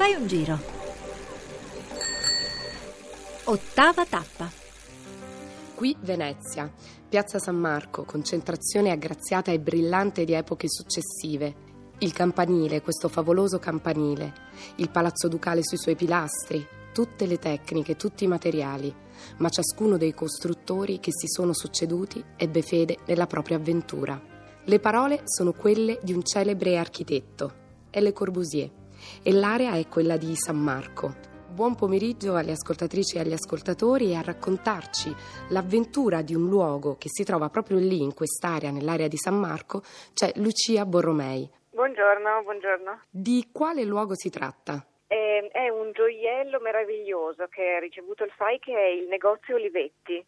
Fai un giro. Ottava tappa. Qui Venezia, Piazza San Marco, concentrazione aggraziata e brillante di epoche successive. Il campanile, questo favoloso campanile, il palazzo ducale sui suoi pilastri, tutte le tecniche, tutti i materiali, ma ciascuno dei costruttori che si sono succeduti ebbe fede nella propria avventura. Le parole sono quelle di un celebre architetto, Le Corbusier, e l'area è quella di San Marco. Buon pomeriggio alle ascoltatrici e agli ascoltatori e a raccontarci l'avventura di un luogo che si trova proprio lì, in quest'area, nell'area di San Marco, c'è Lucia Borromei. Buongiorno, buongiorno. Di quale luogo si tratta? È, è un gioiello meraviglioso che ha ricevuto il FAI che è il negozio Olivetti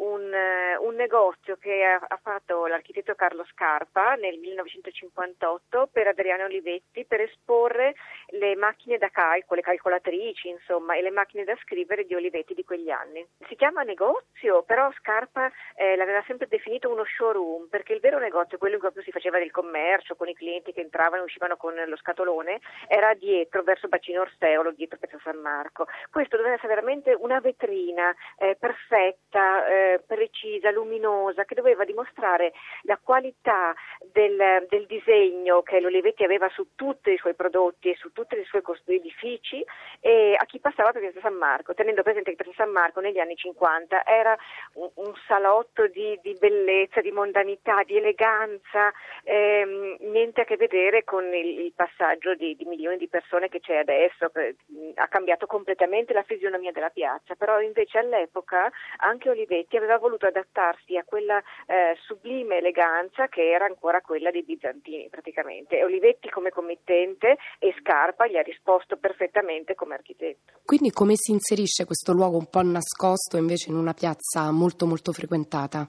un, eh, un negozio che ha, fatto l'architetto Carlo Scarpa nel 1958 per Adriano Olivetti per esporre le macchine da calcolo, le calcolatrici insomma e le macchine da scrivere di Olivetti di quegli anni. Si chiama negozio, però Scarpa eh, l'aveva sempre definito uno showroom perché il vero negozio, quello in cui si faceva del commercio con i clienti che entravano e uscivano con lo scatolone, era dietro verso Bacino Orseolo, dietro Piazza San Marco. Questo doveva essere veramente una vetrina eh, perfetta. Eh, precisa, luminosa, che doveva dimostrare la qualità del, del, disegno che l'Olivetti aveva su tutti i suoi prodotti e su tutti i suoi edifici e a chi passava per Piazza San Marco, tenendo presente che Piazza San Marco negli anni 50 era un, un salotto di, di, bellezza, di mondanità, di eleganza, ehm, niente a che vedere con il, il passaggio di, di, milioni di persone che c'è adesso, ha cambiato completamente la fisionomia della piazza, però invece all'epoca anche Olivetti aveva voluto adattarsi a quella eh, sublime eleganza che era ancora quella dei bizantini praticamente. Olivetti come committente e Scarpa gli ha risposto perfettamente come architetto. Quindi come si inserisce questo luogo un po' nascosto invece in una piazza molto molto frequentata?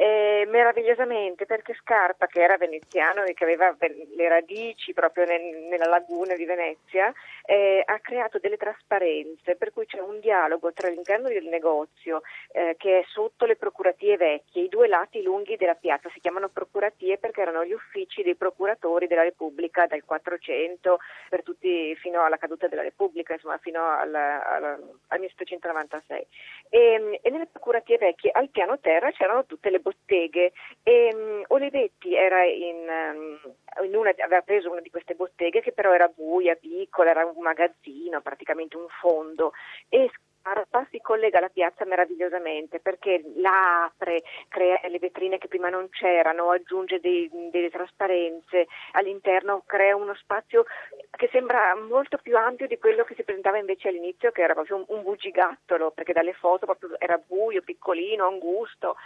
Eh, meravigliosamente perché Scarpa, che era veneziano e che aveva le radici proprio nel, nella laguna di Venezia, eh, ha creato delle trasparenze per cui c'è un dialogo tra l'interno del negozio eh, che è sotto le procuratie vecchie, i due lati lunghi della piazza si chiamano procuratie perché erano gli uffici dei procuratori della Repubblica dal 400 per tutti fino alla caduta della Repubblica, insomma fino alla, alla, al 1796. E, e nelle procuratie vecchie al piano terra c'erano tutte le botteghe e um, Olivetti in, um, in una, aveva preso una di queste botteghe che però era buia, piccola, era un magazzino, praticamente un fondo e Arpa si collega alla piazza meravigliosamente perché la apre, crea le vetrine che prima non c'erano, aggiunge dei, delle trasparenze, all'interno crea uno spazio che sembra molto più ampio di quello che si presentava invece all'inizio che era proprio un, un bugigattolo perché dalle foto proprio era buio, piccolino, angusto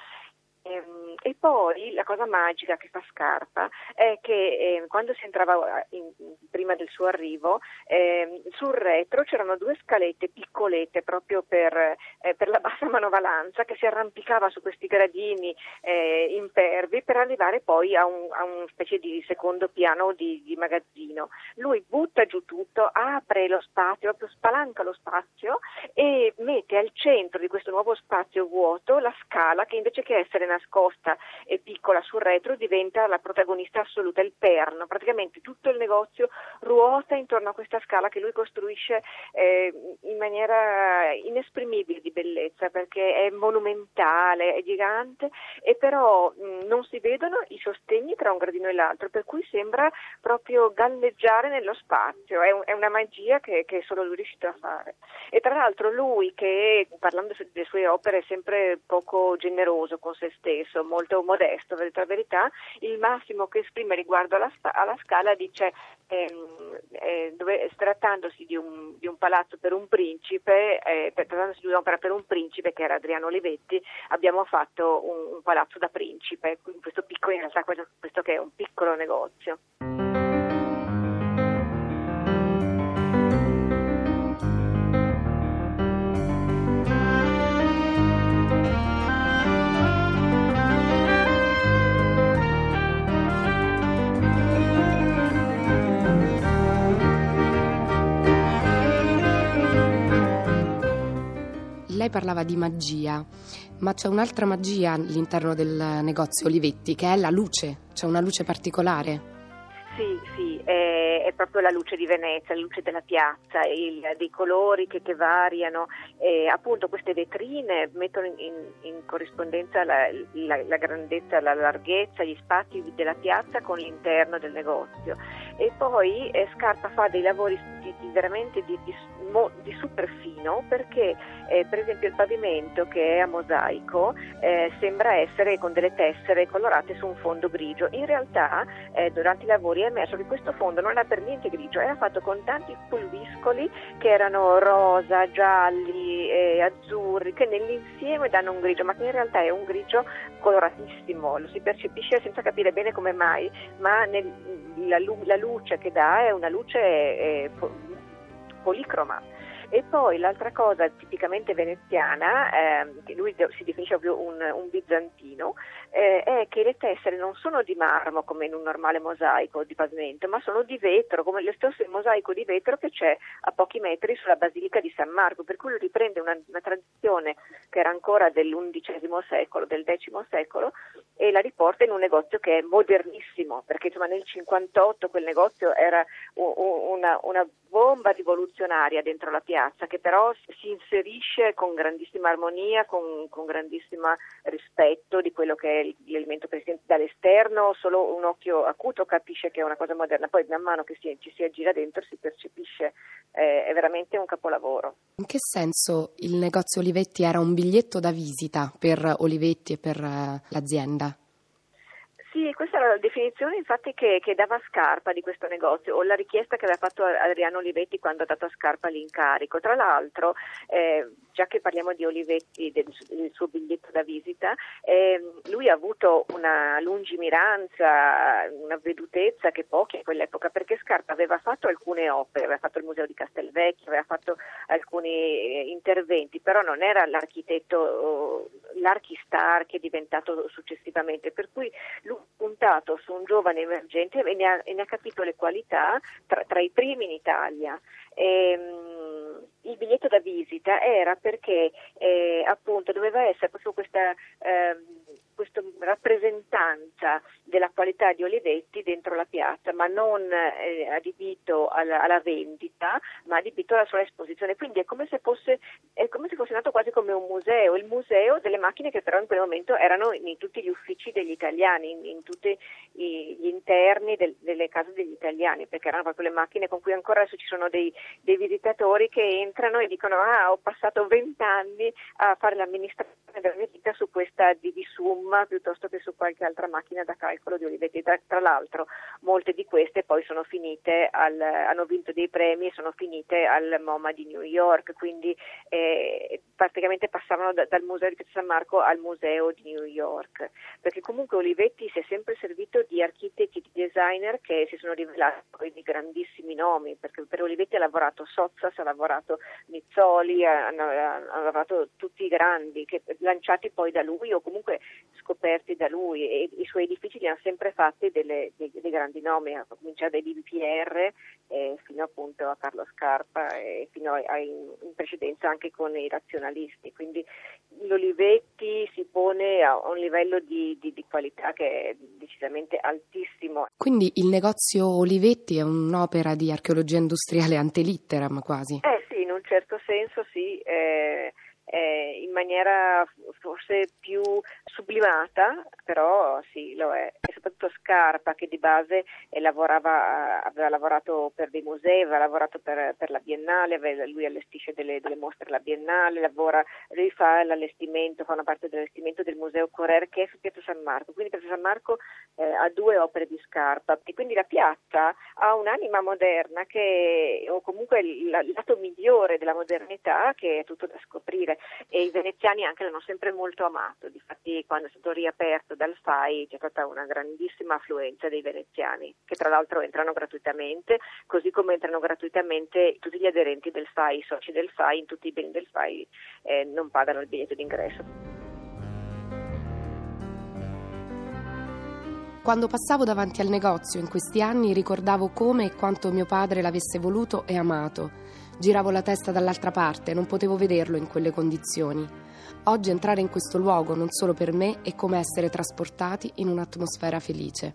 Ehm, e poi la cosa magica che fa Scarpa è che eh, quando si entrava in, prima del suo arrivo, eh, sul retro c'erano due scalette piccolette proprio per, eh, per, la bassa manovalanza che si arrampicava su questi gradini eh, impervi per arrivare poi a, un, a una specie di secondo piano di, di, magazzino. Lui butta giù tutto, apre lo spazio, proprio spalanca lo spazio e mette al centro di questo nuovo spazio vuoto la scala che invece che essere nascosta e piccola sul retro diventa la protagonista assoluta, il perno. Praticamente tutto il negozio ruota intorno a questa scala che lui costruisce eh, in maniera inesprimibile di bellezza perché è monumentale, è gigante e però mh, non si vedono i sostegni tra un gradino e l'altro, per cui sembra proprio galleggiare nello spazio, è, un, è una magia che, che, solo lui è riuscito a fare. E tra l'altro lui che parlando delle sue opere è sempre poco generoso con se stesso, molto modesto, per la verità, il massimo che esprime riguardo alla, alla scala dice ehm, eh, dove, trattandosi di un, di un, palazzo per un principe, eh, trattandosi di un'opera per un principe che era Adriano Olivetti, abbiamo fatto un, un palazzo da principe, questo piccolo, in realtà questo, questo che è un piccolo negozio. Lei parlava di magia, ma c'è un'altra magia all'interno del negozio Olivetti che è la luce, c'è una luce particolare. Sì, sì, è, è, proprio la luce di Venezia, la luce della piazza, il, dei colori che, che variano, e appunto queste vetrine mettono in, in, in corrispondenza la, la, la, grandezza, la larghezza, gli spazi della piazza con l'interno del negozio e poi eh, Scarpa fa dei lavori di, di veramente di, di, di, super fino perché eh, per esempio il pavimento che è a mosaico eh, sembra essere con delle tessere colorate su un fondo grigio, in realtà eh, durante i lavori è emerso che questo fondo non era per niente grigio, era fatto con tanti pulviscoli che erano rosa, gialli, eh, azzurri, che nell'insieme danno un grigio, ma che in realtà è un grigio coloratissimo, lo si percepisce senza capire bene come mai, ma nel, la, la, luce che dà è una luce eh, policroma. E poi l'altra cosa tipicamente veneziana, ehm, che lui si definisce proprio un, un bizantino, eh, è che le tessere non sono di marmo come in un normale mosaico di pavimento, ma sono di vetro, come lo stesso mosaico di vetro che c'è a pochi metri sulla Basilica di San Marco, per cui riprende una, una tradizione che era ancora dell'undicesimo secolo, del X secolo, e la riporta in un negozio che è modernissimo, perché insomma, nel 58 quel negozio era una, una bomba rivoluzionaria dentro la piazza che però si inserisce con grandissima armonia, con, con grandissimo rispetto di quello che è l'elemento presente dall'esterno, solo un occhio acuto capisce che è una cosa moderna, poi man mano che si, ci si aggira dentro si percepisce, eh, è veramente un capolavoro. In che senso il negozio Olivetti era un biglietto da visita per Olivetti e per uh, l'azienda? Sì, questa era la definizione infatti che, che, dava Scarpa di questo negozio o la richiesta che aveva fatto Adriano Olivetti quando ha dato a Scarpa l'incarico. Tra l'altro, eh, già che parliamo di Olivetti, del, del suo biglietto da visita, eh, lui ha avuto una lungimiranza, una vedutezza che pochi a quell'epoca, perché Scarpa aveva fatto alcune opere, aveva fatto il museo di Castelvecchio, aveva fatto alcuni eh, interventi, però non era l'architetto, l'archistar che è diventato successivamente, per cui lui puntato su un giovane emergente e ne ha, e ne ha capito le qualità tra, tra, i primi in Italia. E, ehm, il biglietto da visita era perché eh, appunto doveva essere proprio questa eh, questa rappresentanza della qualità di Olivetti dentro la piazza, ma non eh, adibito alla, alla, vendita, ma adibito alla sua esposizione. Quindi è come, fosse, è come, se fosse, nato quasi come un museo, il museo delle macchine che però in quel momento erano in, tutti gli uffici degli italiani, in, in tutti gli interni del, delle case degli italiani, perché erano proprio le macchine con cui ancora adesso ci sono dei, dei visitatori che entrano e dicono ah ho passato vent'anni a fare l'amministrazione della mia vita su questa Divisum Zoom piuttosto che su qualche altra macchina da calcolo di Olivetti. Tra, tra l'altro molte di queste poi sono finite al, hanno vinto dei premi e sono finite al MoMA di New York, quindi eh, praticamente passavano da, dal museo di Piazza San Marco al museo di New York, perché comunque Olivetti si è sempre servito di architetti, di designer che si sono rivelati poi di grandissimi nomi, perché per Olivetti ha lavorato Sozzas, ha lavorato Nizzoli, hanno, hanno lavorato tutti i grandi, che, lanciati poi da lui o comunque scoperti da lui e i suoi edifici li hanno sempre fatti delle, dei, dei, grandi nomi, a cominciare dai BPR eh, fino appunto a Carlo Scarpa e fino a, a in, in, precedenza anche con i razionalisti. Quindi l'Olivetti si pone a un livello di, di, di qualità che è decisamente altissimo. Quindi il negozio Olivetti è un'opera di archeologia industriale antelitteram quasi? Eh sì, in un certo senso sì. Eh, eh, in maniera forse più sublimata, però sì, lo è. Soprattutto Scarpa, che di base eh, lavorava, aveva lavorato per dei musei, aveva lavorato per, per la Biennale, lui allestisce delle, delle, mostre alla Biennale, lavora, lui fa l'allestimento, fa una parte dell'allestimento del Museo Correr che è su Piazza San Marco. Quindi Piazza San Marco eh, ha due opere di Scarpa. E quindi la piazza ha un'anima moderna che, o comunque il, lato migliore della modernità che è tutto da scoprire. E i veneziani anche l'hanno sempre molto amato, difatti quando è stato riaperto dal FAI c'è stata una grandissima affluenza dei veneziani che tra l'altro entrano gratuitamente, così come entrano gratuitamente tutti gli aderenti del FAI, i soci del FAI, in tutti i beni del FAI eh, non pagano il biglietto d'ingresso. Quando passavo davanti al negozio in questi anni ricordavo come e quanto mio padre l'avesse voluto e amato. Giravo la testa dall'altra parte, non potevo vederlo in quelle condizioni. Oggi entrare in questo luogo non solo per me è come essere trasportati in un'atmosfera felice.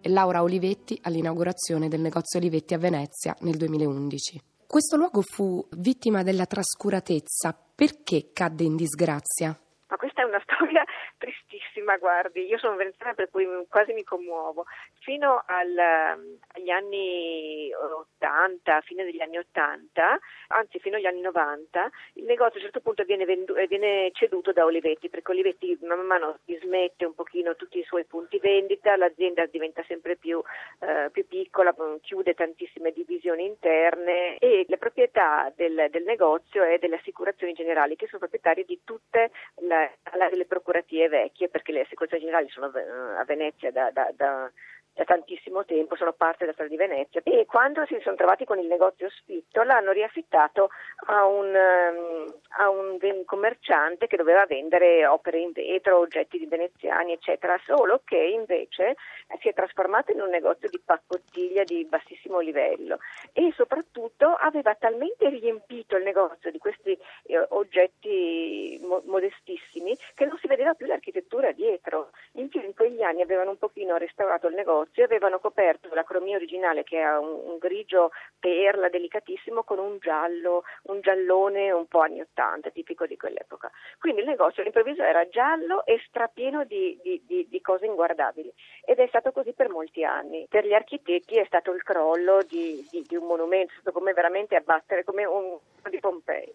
e Laura Olivetti all'inaugurazione del negozio Olivetti a Venezia nel 2011. Questo luogo fu vittima della trascuratezza. Perché cadde in disgrazia? Ma questa è una storia tristissima, guardi, io sono veneziana per cui quasi mi commuovo. Fino al, agli anni 80, fine degli anni 80, anzi fino agli anni 90, il negozio a un certo punto viene, vendu- viene ceduto da Olivetti, perché Olivetti man mano dismette un pochino tutti i suoi punti vendita, l'azienda diventa sempre più, eh, più piccola, chiude tantissime divisioni interne e la proprietà del, del negozio è delle assicurazioni generali, che sono proprietarie di tutte le, le procuratie vecchie, perché le assicurazioni generali sono a Venezia da, da, da da tantissimo tempo, sono parte della storia di Venezia e quando si sono trovati con il negozio sfitto l'hanno riaffittato a un, ehm, a un commerciante che doveva vendere opere in vetro, oggetti di veneziani eccetera, solo che invece si è trasformato in un negozio di paccottiglia di bassissimo livello e soprattutto aveva talmente riempito il negozio di questi eh, oggetti mo- modestissimi che non si vedeva più l'architettura dietro. In più in quegli anni avevano un pochino restaurato il negozio negozio avevano coperto la cromia originale che è un, un, grigio perla delicatissimo con un giallo, un giallone un po' anni 80, tipico di quell'epoca. Quindi il negozio all'improvviso era giallo e strapieno di, di, di, di cose inguardabili ed è stato così per molti anni. Per gli architetti è stato il crollo di, un monumento, è stato come veramente abbattere, come un di Pompei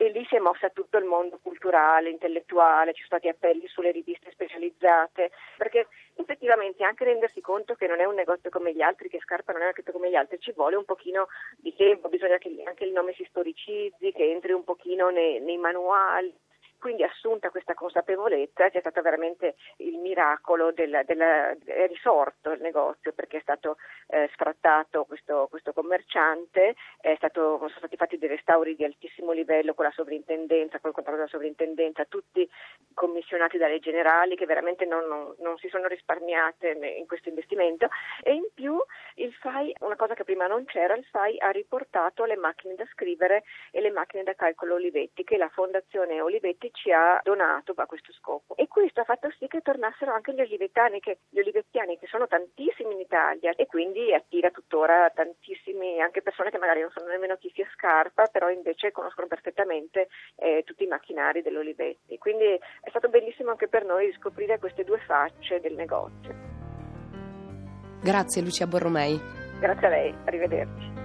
e lì si è mossa tutto il mondo culturale, intellettuale, ci sono stati appelli sulle riviste specializzate, perché effettivamente anche rendersi conto che non è un negozio come gli altri, che Scarpa non è un negozio come gli altri, ci vuole un pochino di tempo, bisogna che anche il nome si storicizzi, che entri un pochino nei, nei manuali. Quindi assunta questa consapevolezza c'è stato veramente il miracolo del, del è risorto il negozio perché è stato eh, sfrattato questo, questo commerciante, stato, sono stati fatti dei restauri di altissimo livello con la sovrintendenza, con il controllo della sovrintendenza, tutti commissionati dalle generali che veramente non, non, non si sono risparmiate in questo investimento. E in più il FAI, una cosa che prima non c'era, il FAI ha riportato le macchine da scrivere e le macchine da calcolo Olivetti che la Fondazione Olivetti ci ha donato a questo scopo. E questo ha fatto sì che tornassero anche gli olivetani, che, gli olivettiani, che sono tantissimi in Italia e quindi attira tuttora tantissimi, anche persone che magari non sanno nemmeno chi sia Scarpa, però invece conoscono perfettamente eh, tutti i macchinari dell'Olivetti. Quindi è stato bellissimo anche per noi scoprire queste due facce del negozio. Grazie Lucia Borromei. Grazie a lei, arrivederci.